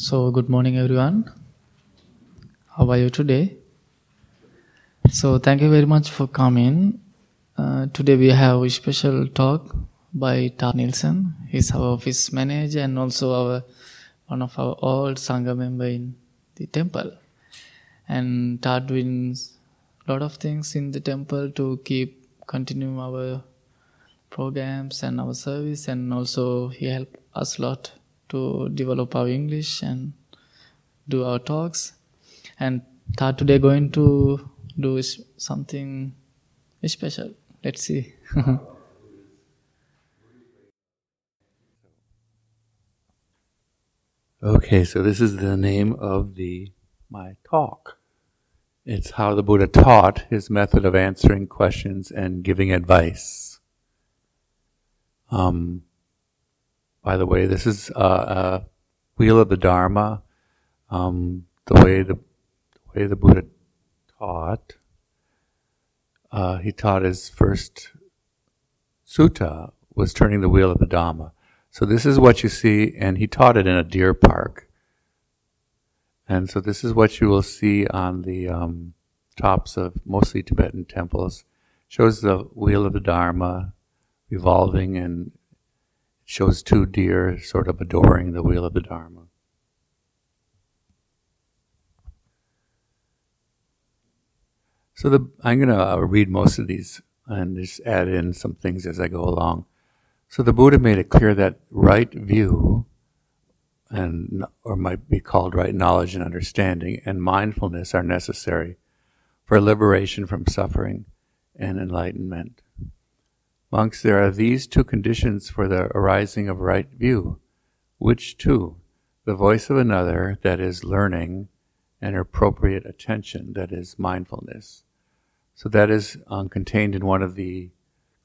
So, good morning, everyone. How are you today? So, thank you very much for coming. Uh, today, we have a special talk by Tar Nielsen. He's our office manager and also our one of our old Sangha member in the temple. And Tar doing a lot of things in the temple to keep continue our programs and our service, and also he helped us a lot to develop our English and do our talks. And thought today going to do something special. Let's see. okay, so this is the name of the my talk. It's how the Buddha taught his method of answering questions and giving advice. Um, by the way. This is a, a wheel of the Dharma, um, the way the, way the Buddha taught. Uh, he taught his first sutta was turning the wheel of the Dhamma. So this is what you see, and he taught it in a deer park. And so this is what you will see on the um, tops of mostly Tibetan temples. Shows the wheel of the Dharma revolving and shows two deer sort of adoring the wheel of the Dharma. So the, I'm going to uh, read most of these and just add in some things as I go along. So the Buddha made it clear that right view, and or might be called right knowledge and understanding, and mindfulness are necessary for liberation from suffering and enlightenment. Monks, there are these two conditions for the arising of right view. Which two? The voice of another, that is learning, and appropriate attention, that is mindfulness. So that is um, contained in one of the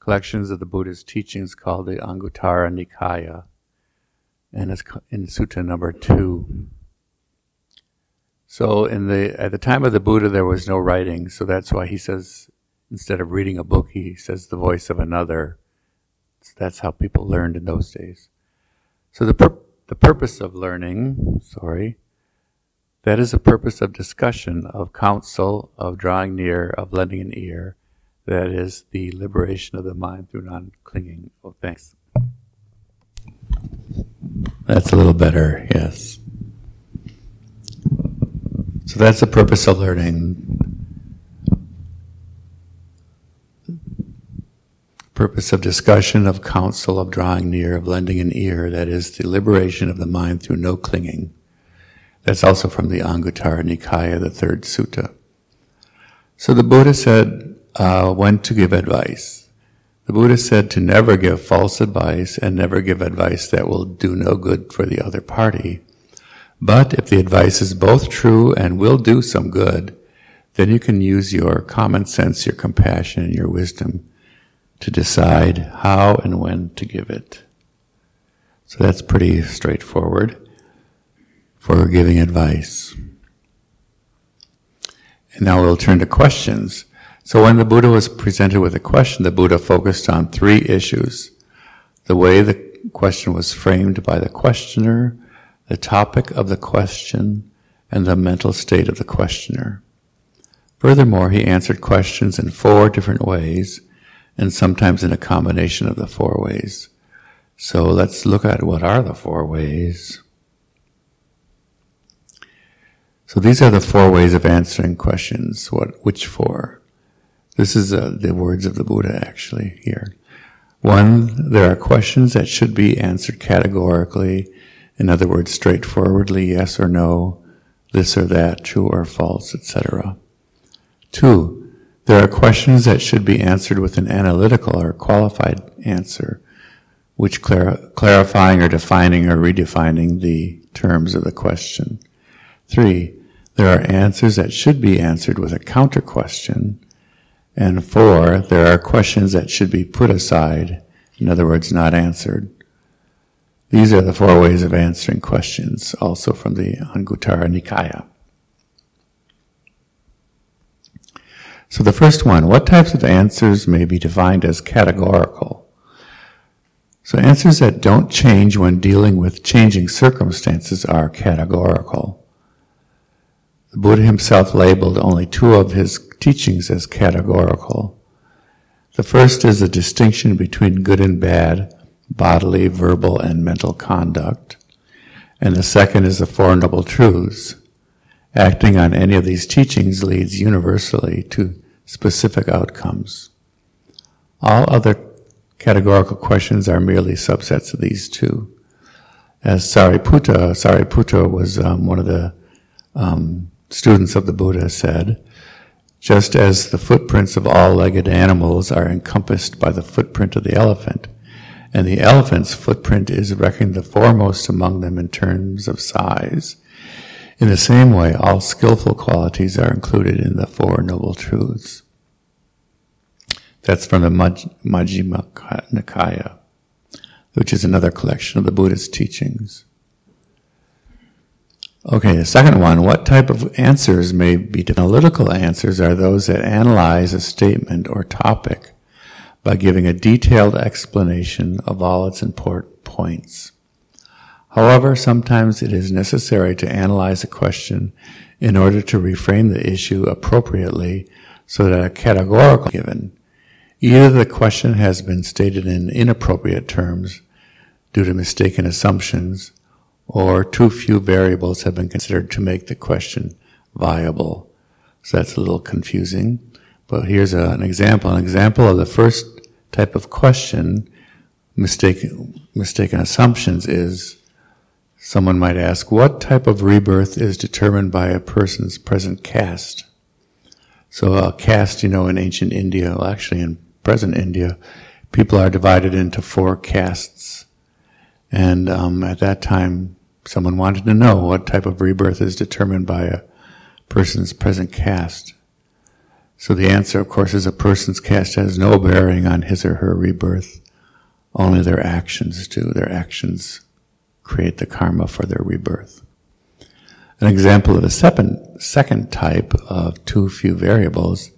collections of the Buddha's teachings called the Anguttara Nikaya, and it's in Sutta number two. So in the at the time of the Buddha, there was no writing, so that's why he says instead of reading a book, he says the voice of another. So that's how people learned in those days. So the pur- the purpose of learning, sorry, that is a purpose of discussion, of counsel, of drawing near, of lending an ear. That is the liberation of the mind through non-clinging. Oh, thanks. That's a little better, yes. So that's the purpose of learning. Purpose of discussion, of counsel, of drawing near, of lending an ear, that is the liberation of the mind through no clinging. That's also from the Anguttara Nikaya, the third sutta. So the Buddha said uh, when to give advice. The Buddha said to never give false advice and never give advice that will do no good for the other party. But if the advice is both true and will do some good, then you can use your common sense, your compassion, and your wisdom to decide how and when to give it. So that's pretty straightforward for giving advice. And now we'll turn to questions. So when the Buddha was presented with a question, the Buddha focused on three issues. The way the question was framed by the questioner, the topic of the question, and the mental state of the questioner. Furthermore, he answered questions in four different ways and sometimes in a combination of the four ways. So let's look at what are the four ways. So these are the four ways of answering questions. What, which four? This is uh, the words of the Buddha actually here. One, there are questions that should be answered categorically. In other words, straightforwardly, yes or no, this or that, true or false, etc. Two, there are questions that should be answered with an analytical or qualified answer, which clar- clarifying or defining or redefining the terms of the question. Three, there are answers that should be answered with a counter question. And four, there are questions that should be put aside, in other words, not answered. These are the four ways of answering questions, also from the Anguttara Nikaya. So the first one, what types of answers may be defined as categorical? So answers that don't change when dealing with changing circumstances are categorical. The Buddha himself labeled only two of his teachings as categorical. The first is the distinction between good and bad, bodily, verbal, and mental conduct. And the second is the Four Noble Truths. Acting on any of these teachings leads universally to specific outcomes. All other Categorical questions are merely subsets of these two. As Sariputta, Sariputta was um, one of the um, students of the Buddha said, just as the footprints of all legged animals are encompassed by the footprint of the elephant, and the elephant's footprint is reckoned the foremost among them in terms of size. In the same way, all skillful qualities are included in the Four Noble Truths. That's from the Majjhima Nikaya, which is another collection of the Buddhist teachings. Okay, the second one, what type of answers may be analytical answers are those that analyze a statement or topic by giving a detailed explanation of all its important points. However, sometimes it is necessary to analyze a question in order to reframe the issue appropriately so that a categorical given Either the question has been stated in inappropriate terms due to mistaken assumptions, or too few variables have been considered to make the question viable. So that's a little confusing. But here's a, an example. An example of the first type of question, mistaken, mistaken assumptions, is someone might ask, what type of rebirth is determined by a person's present caste? So a caste, you know, in ancient India, well, actually in present India, people are divided into four castes. And um, at that time, someone wanted to know what type of rebirth is determined by a person's present caste. So the answer, of course, is a person's caste has no bearing on his or her rebirth. Only their actions do. Their actions create the karma for their rebirth. An example of a second, second type of too few variables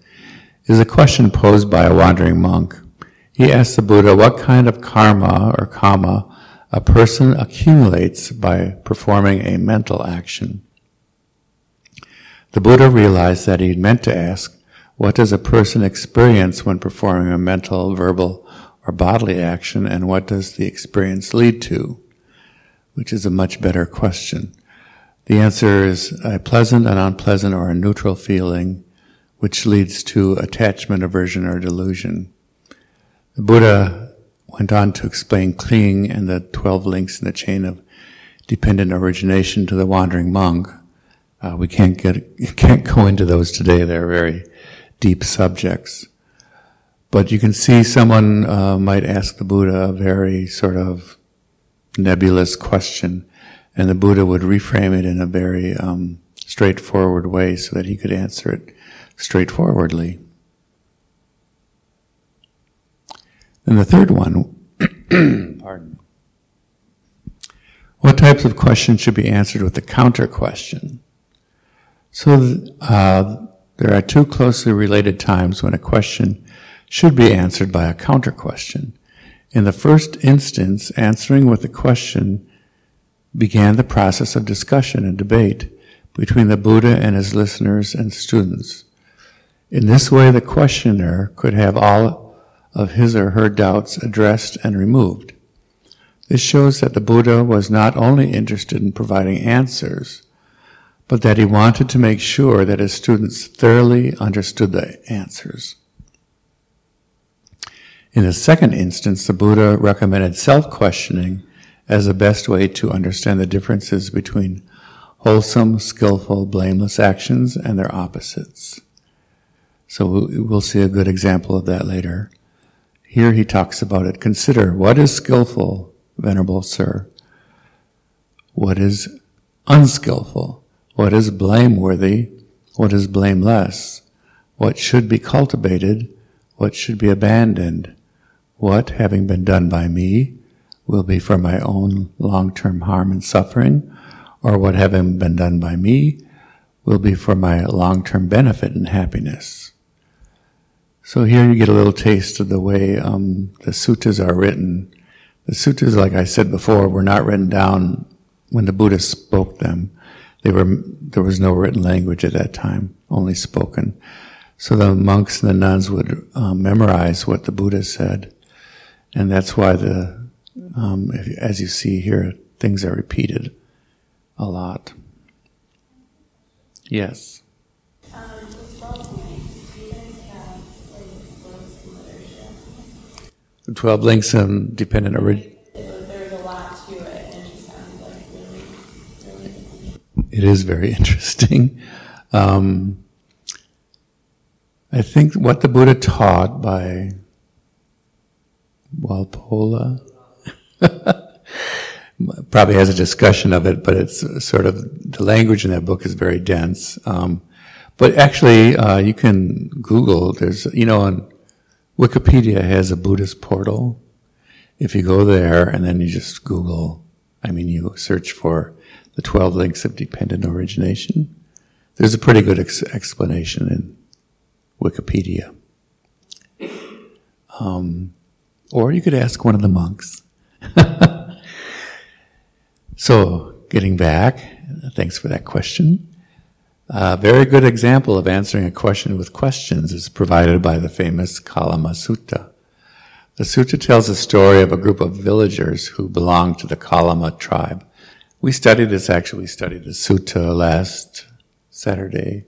is a question posed by a wandering monk. He asks the Buddha what kind of karma or kama a person accumulates by performing a mental action. The Buddha realized that he meant to ask, what does a person experience when performing a mental, verbal, or bodily action, and what does the experience lead to? Which is a much better question. The answer is a pleasant, an unpleasant, or a neutral feeling which leads to attachment, aversion, or delusion. The Buddha went on to explain clinging and the 12 links in the chain of dependent origination to the wandering monk. Uh, we can't get, can't go into those today. They're very deep subjects. But you can see someone uh, might ask the Buddha a very sort of nebulous question, and the Buddha would reframe it in a very um, straightforward way so that he could answer it straightforwardly. And the third one, pardon. What types of questions should be answered with a counter question? So uh, there are two closely related times when a question should be answered by a counter question. In the first instance, answering with a question began the process of discussion and debate between the Buddha and his listeners and students. In this way, the questioner could have all of his or her doubts addressed and removed. This shows that the Buddha was not only interested in providing answers, but that he wanted to make sure that his students thoroughly understood the answers. In the second instance, the Buddha recommended self-questioning as the best way to understand the differences between wholesome, skillful, blameless actions and their opposites. So we'll see a good example of that later. Here he talks about it. Consider what is skillful, Venerable Sir? What is unskillful? What is blameworthy? What is blameless? What should be cultivated? What should be abandoned? What, having been done by me, will be for my own long-term harm and suffering? Or what, having been done by me, will be for my long-term benefit and happiness? So here you get a little taste of the way um, the suttas are written. The sutras, like I said before, were not written down when the Buddha spoke them. They were, there was no written language at that time, only spoken. So the monks and the nuns would um, memorize what the Buddha said. And that's why the, um, if, as you see here, things are repeated a lot. Yes. Um, the 12 links and dependent origin. It is very interesting. Um, I think what the Buddha taught by Walpola probably has a discussion of it, but it's sort of the language in that book is very dense. Um, but actually, uh, you can Google. There's you know, on Wikipedia has a Buddhist portal. If you go there and then you just Google, I mean, you search for the twelve links of dependent origination. There's a pretty good ex- explanation in Wikipedia. Um, or you could ask one of the monks. so, getting back, thanks for that question. A very good example of answering a question with questions is provided by the famous Kalama Sutta. The sutta tells a story of a group of villagers who belong to the Kalama tribe. We studied this actually, studied the sutta last Saturday,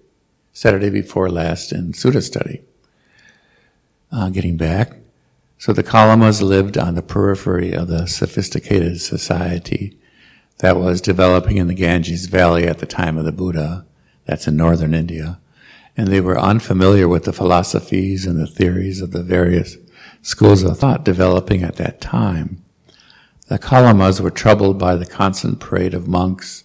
Saturday before last in Sutta study. Uh, getting back. So the Kalamas lived on the periphery of the sophisticated society that was developing in the Ganges Valley at the time of the Buddha. That's in northern India. And they were unfamiliar with the philosophies and the theories of the various schools of thought developing at that time. The Kalamas were troubled by the constant parade of monks,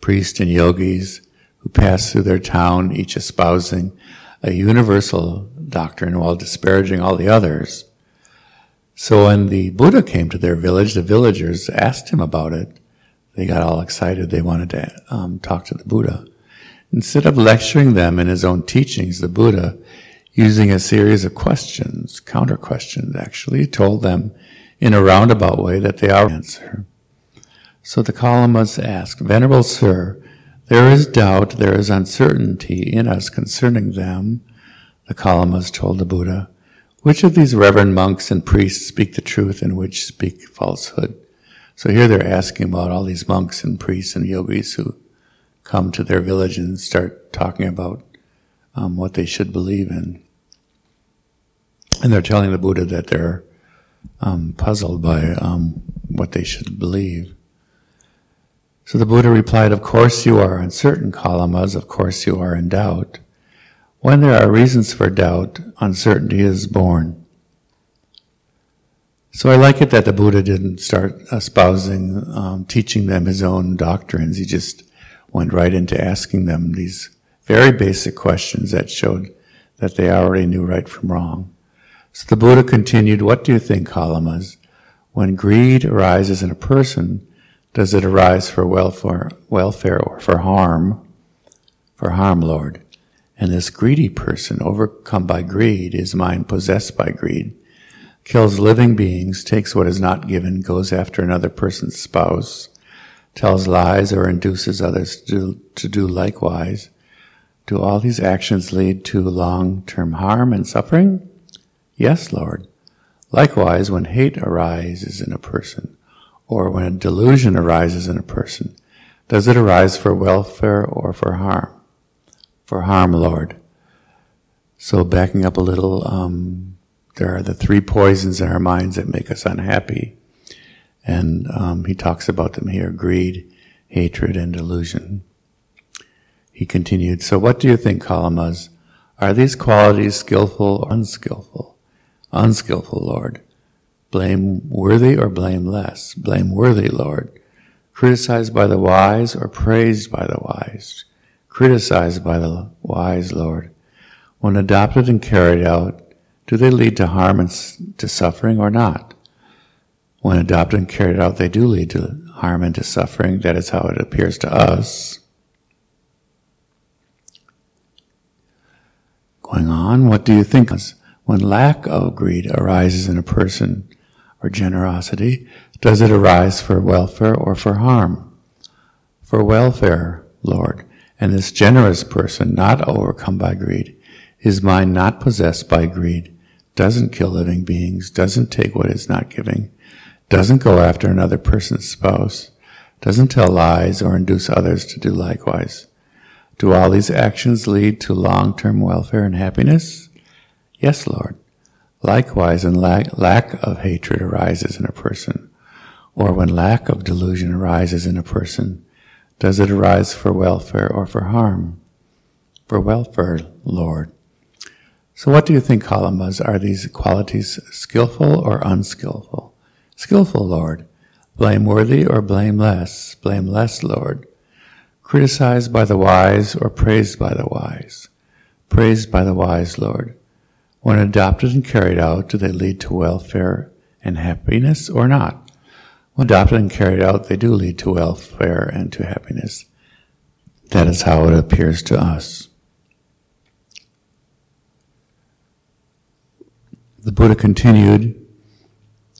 priests, and yogis who passed through their town, each espousing a universal doctrine while disparaging all the others. So when the Buddha came to their village, the villagers asked him about it. They got all excited. They wanted to um, talk to the Buddha. Instead of lecturing them in his own teachings, the Buddha, using a series of questions, counter questions actually, told them in a roundabout way that they are answer. So the Kalamas asked, Venerable Sir, there is doubt, there is uncertainty in us concerning them. The Kalamas told the Buddha, which of these reverend monks and priests speak the truth and which speak falsehood? So here they're asking about all these monks and priests and yogis who come to their village and start talking about um, what they should believe in. And they're telling the Buddha that they're um, puzzled by um, what they should believe. So the Buddha replied, Of course you are uncertain, Kalamas, of course you are in doubt. When there are reasons for doubt, uncertainty is born. So I like it that the Buddha didn't start espousing, um, teaching them his own doctrines. He just went right into asking them these very basic questions that showed that they already knew right from wrong. So the Buddha continued, What do you think, Kalamas? When greed arises in a person, does it arise for welfare, welfare or for harm? For harm, Lord. And this greedy person, overcome by greed, his mind possessed by greed, kills living beings, takes what is not given, goes after another person's spouse, tells lies or induces others to do, to do likewise. Do all these actions lead to long-term harm and suffering? Yes, Lord. Likewise, when hate arises in a person, or when a delusion arises in a person, does it arise for welfare or for harm? For harm, Lord. So backing up a little, um, there are the three poisons in our minds that make us unhappy. And um, he talks about them here greed, hatred, and delusion. He continued, So what do you think, Kalamas? Are these qualities skillful or unskillful? Unskillful, Lord. Blameworthy or blameless? Blameworthy, Lord. Criticized by the wise or praised by the wise? Criticized by the wise, Lord. When adopted and carried out, do they lead to harm and to suffering or not? When adopted and carried out, they do lead to harm and to suffering. That is how it appears to us. Going on, what do you think? When lack of greed arises in a person, or generosity, Does it arise for welfare or for harm? For welfare, Lord, and this generous person, not overcome by greed, his mind not possessed by greed, doesn't kill living beings, doesn't take what is not giving, doesn't go after another person's spouse, doesn't tell lies or induce others to do likewise. Do all these actions lead to long term welfare and happiness? Yes, Lord. Likewise, when lack, lack of hatred arises in a person, or when lack of delusion arises in a person, does it arise for welfare or for harm? For welfare, Lord. So, what do you think, Kalamas? Are these qualities skillful or unskillful? Skillful, Lord. Blameworthy or blameless? Blameless, Lord. Criticized by the wise or praised by the wise? Praised by the wise, Lord. When adopted and carried out, do they lead to welfare and happiness or not? When adopted and carried out, they do lead to welfare and to happiness. That is how it appears to us. The Buddha continued,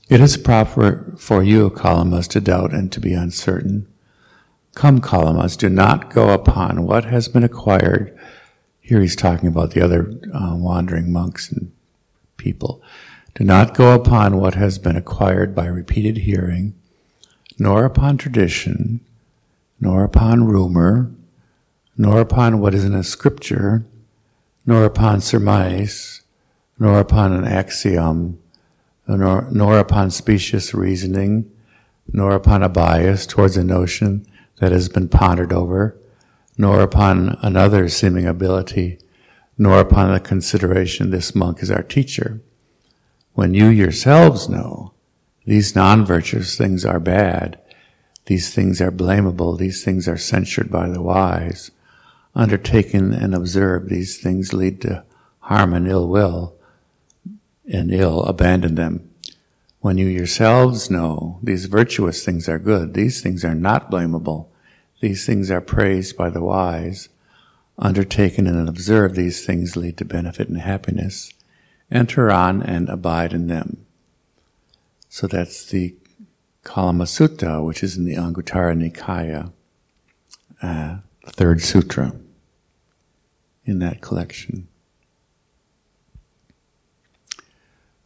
It is proper for you, Kalamas, to doubt and to be uncertain. Come, Kalamas, do not go upon what has been acquired. Here he's talking about the other uh, wandering monks and people. Do not go upon what has been acquired by repeated hearing, nor upon tradition, nor upon rumor, nor upon what is in a scripture, nor upon surmise, nor upon an axiom, nor, nor upon specious reasoning, nor upon a bias towards a notion that has been pondered over, nor upon another seeming ability, nor upon the consideration this monk is our teacher. When you yourselves know these non-virtuous things are bad, these things are blamable, these things are censured by the wise, undertaken and observed, these things lead to harm and ill will, and ill, abandon them. When you yourselves know these virtuous things are good, these things are not blamable, these things are praised by the wise, undertaken and observed, these things lead to benefit and happiness. Enter on and abide in them. So that's the Kalama Sutta, which is in the Anguttara Nikaya, uh, third sutra in that collection.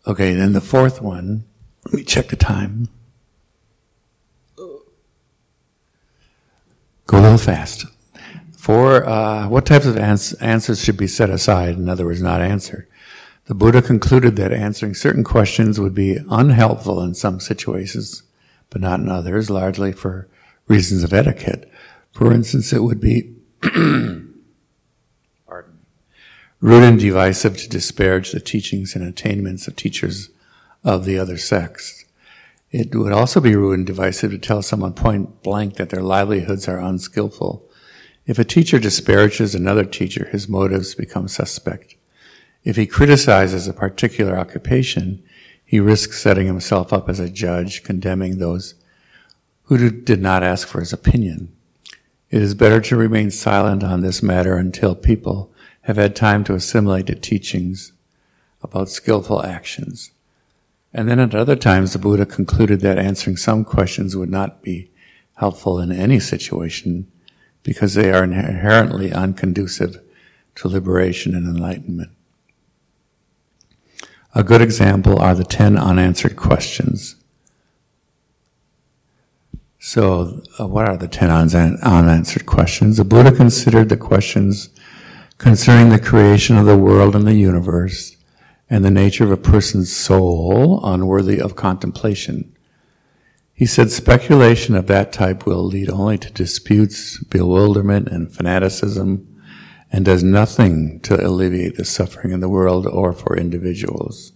Okay, then the fourth one, let me check the time. Go a little fast. For uh, what types of ans- answers should be set aside, in other words, not answered? The Buddha concluded that answering certain questions would be unhelpful in some situations, but not in others, largely for reasons of etiquette. For instance, it would be rude and divisive to disparage the teachings and attainments of teachers of the other sex. It would also be rude and divisive to tell someone point blank that their livelihoods are unskillful. If a teacher disparages another teacher, his motives become suspect. If he criticizes a particular occupation, he risks setting himself up as a judge, condemning those who did not ask for his opinion. It is better to remain silent on this matter until people have had time to assimilate the teachings about skillful actions. And then at other times, the Buddha concluded that answering some questions would not be helpful in any situation because they are inherently unconducive to liberation and enlightenment. A good example are the ten unanswered questions. So, uh, what are the ten unanswered questions? The Buddha considered the questions concerning the creation of the world and the universe and the nature of a person's soul unworthy of contemplation. He said speculation of that type will lead only to disputes, bewilderment, and fanaticism, and does nothing to alleviate the suffering in the world or for individuals.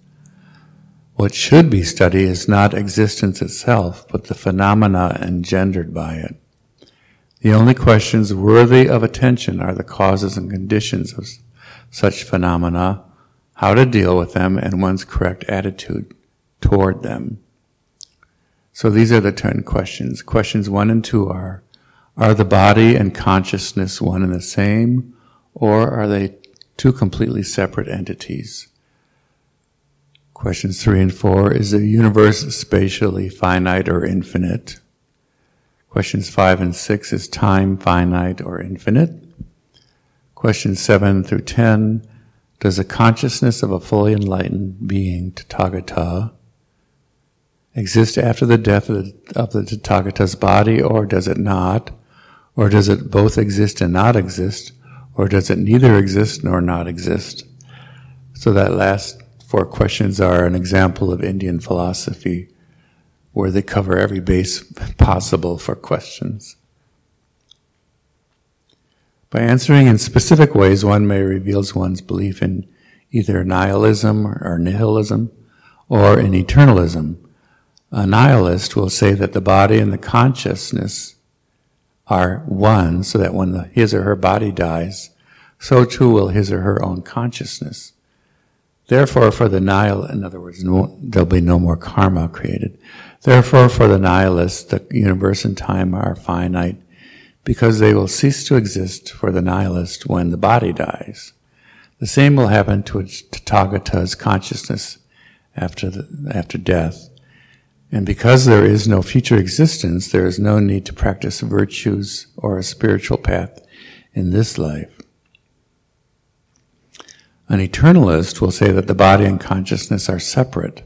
What should be studied is not existence itself, but the phenomena engendered by it. The only questions worthy of attention are the causes and conditions of such phenomena, how to deal with them, and one's correct attitude toward them. So these are the 10 questions. Questions 1 and 2 are Are the body and consciousness one and the same, or are they two completely separate entities? Questions three and four Is the universe spatially finite or infinite? Questions five and six Is time finite or infinite? Questions seven through ten Does the consciousness of a fully enlightened being, Tathagata, exist after the death of the, of the Tathagata's body, or does it not? Or does it both exist and not exist? Or does it neither exist nor not exist? So that last four questions are an example of Indian philosophy where they cover every base possible for questions. By answering in specific ways, one may reveal one's belief in either nihilism or nihilism or in eternalism. A nihilist will say that the body and the consciousness are one, so that when the, his or her body dies, so too will his or her own consciousness. Therefore, for the nihil, in other words, no, there'll be no more karma created. Therefore, for the nihilist, the universe and time are finite because they will cease to exist for the nihilist when the body dies. The same will happen to Tathagata's consciousness after, the, after death. And because there is no future existence, there is no need to practice virtues or a spiritual path in this life. An eternalist will say that the body and consciousness are separate.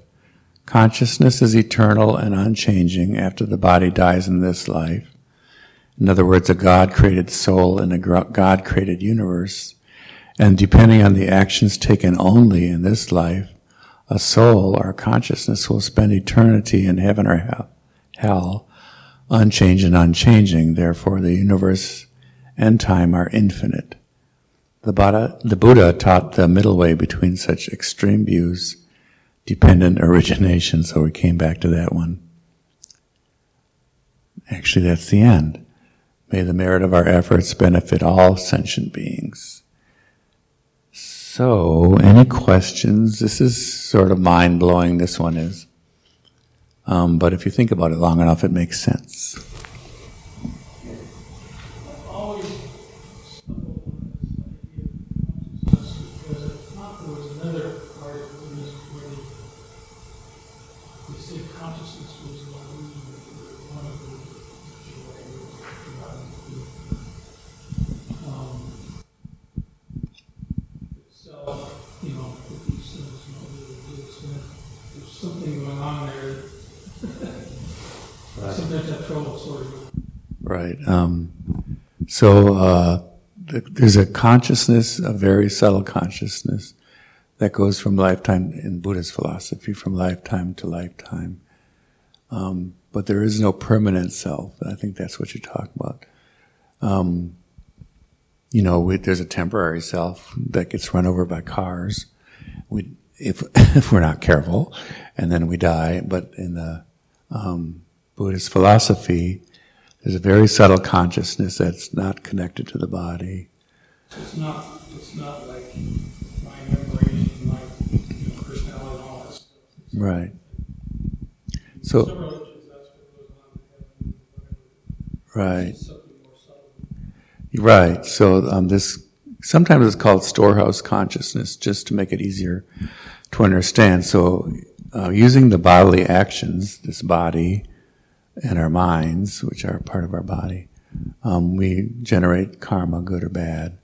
Consciousness is eternal and unchanging after the body dies in this life. In other words, a God created soul in a God created universe. And depending on the actions taken only in this life, a soul or consciousness will spend eternity in heaven or hell, unchanged and unchanging. Therefore, the universe and time are infinite. The Buddha, the Buddha taught the middle way between such extreme views, dependent origination, so we came back to that one. Actually, that's the end. May the merit of our efforts benefit all sentient beings. So, any questions? This is sort of mind blowing, this one is. Um, but if you think about it long enough, it makes sense. Right. Um, so uh, there's a consciousness, a very subtle consciousness that goes from lifetime in Buddhist philosophy, from lifetime to lifetime. Um, but there is no permanent self. I think that's what you're talking about. Um, you know, we, there's a temporary self that gets run over by cars. We, if if we're not careful, and then we die. But in the um, Buddhist philosophy, there's a very subtle consciousness that's not connected to the body. It's not. It's not like my memory, my you know, personality, and all that stuff. Right. So. Right. Right. So um, this sometimes it's called storehouse consciousness, just to make it easier to understand. So uh, using the bodily actions, this body and our minds, which are part of our body, um, we generate karma, good or bad,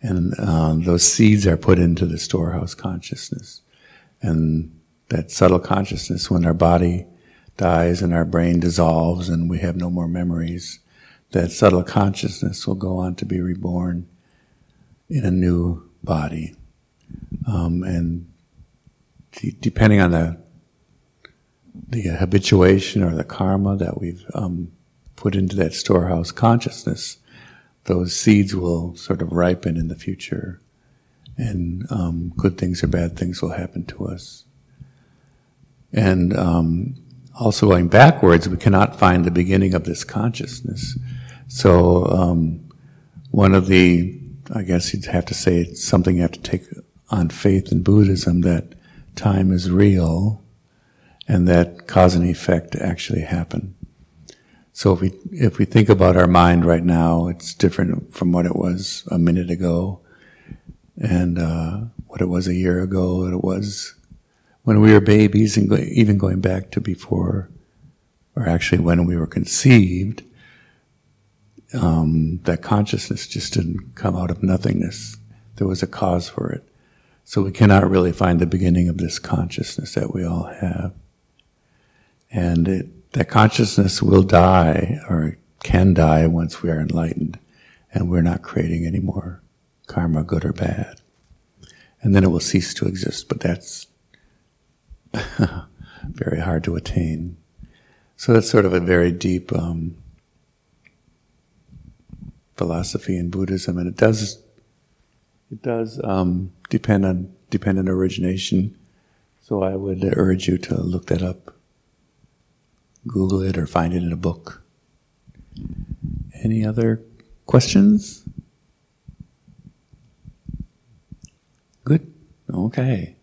and um, those seeds are put into the storehouse consciousness, and that subtle consciousness, when our body dies and our brain dissolves and we have no more memories, that subtle consciousness will go on to be reborn in a new body, um, and depending on the the habituation or the karma that we've um, put into that storehouse consciousness, those seeds will sort of ripen in the future, and um, good things or bad things will happen to us. And um, also going backwards, we cannot find the beginning of this consciousness. So um, one of the, I guess you'd have to say, it's something you have to take on faith in Buddhism that time is real and that cause and effect actually happen. So if we if we think about our mind right now, it's different from what it was a minute ago, and uh, what it was a year ago, what it was when we were babies, and even going back to before, or actually when we were conceived, um, that consciousness just didn't come out of nothingness. There was a cause for it. So we cannot really find the beginning of this consciousness that we all have. And it, that consciousness will die or can die once we are enlightened and we're not creating any more karma, good or bad. And then it will cease to exist, but that's very hard to attain. So that's sort of a very deep um, philosophy in Buddhism, and it does it does um, depend on depend on origination. So I would urge you to look that up, Google it, or find it in a book. Any other questions? Good. Okay.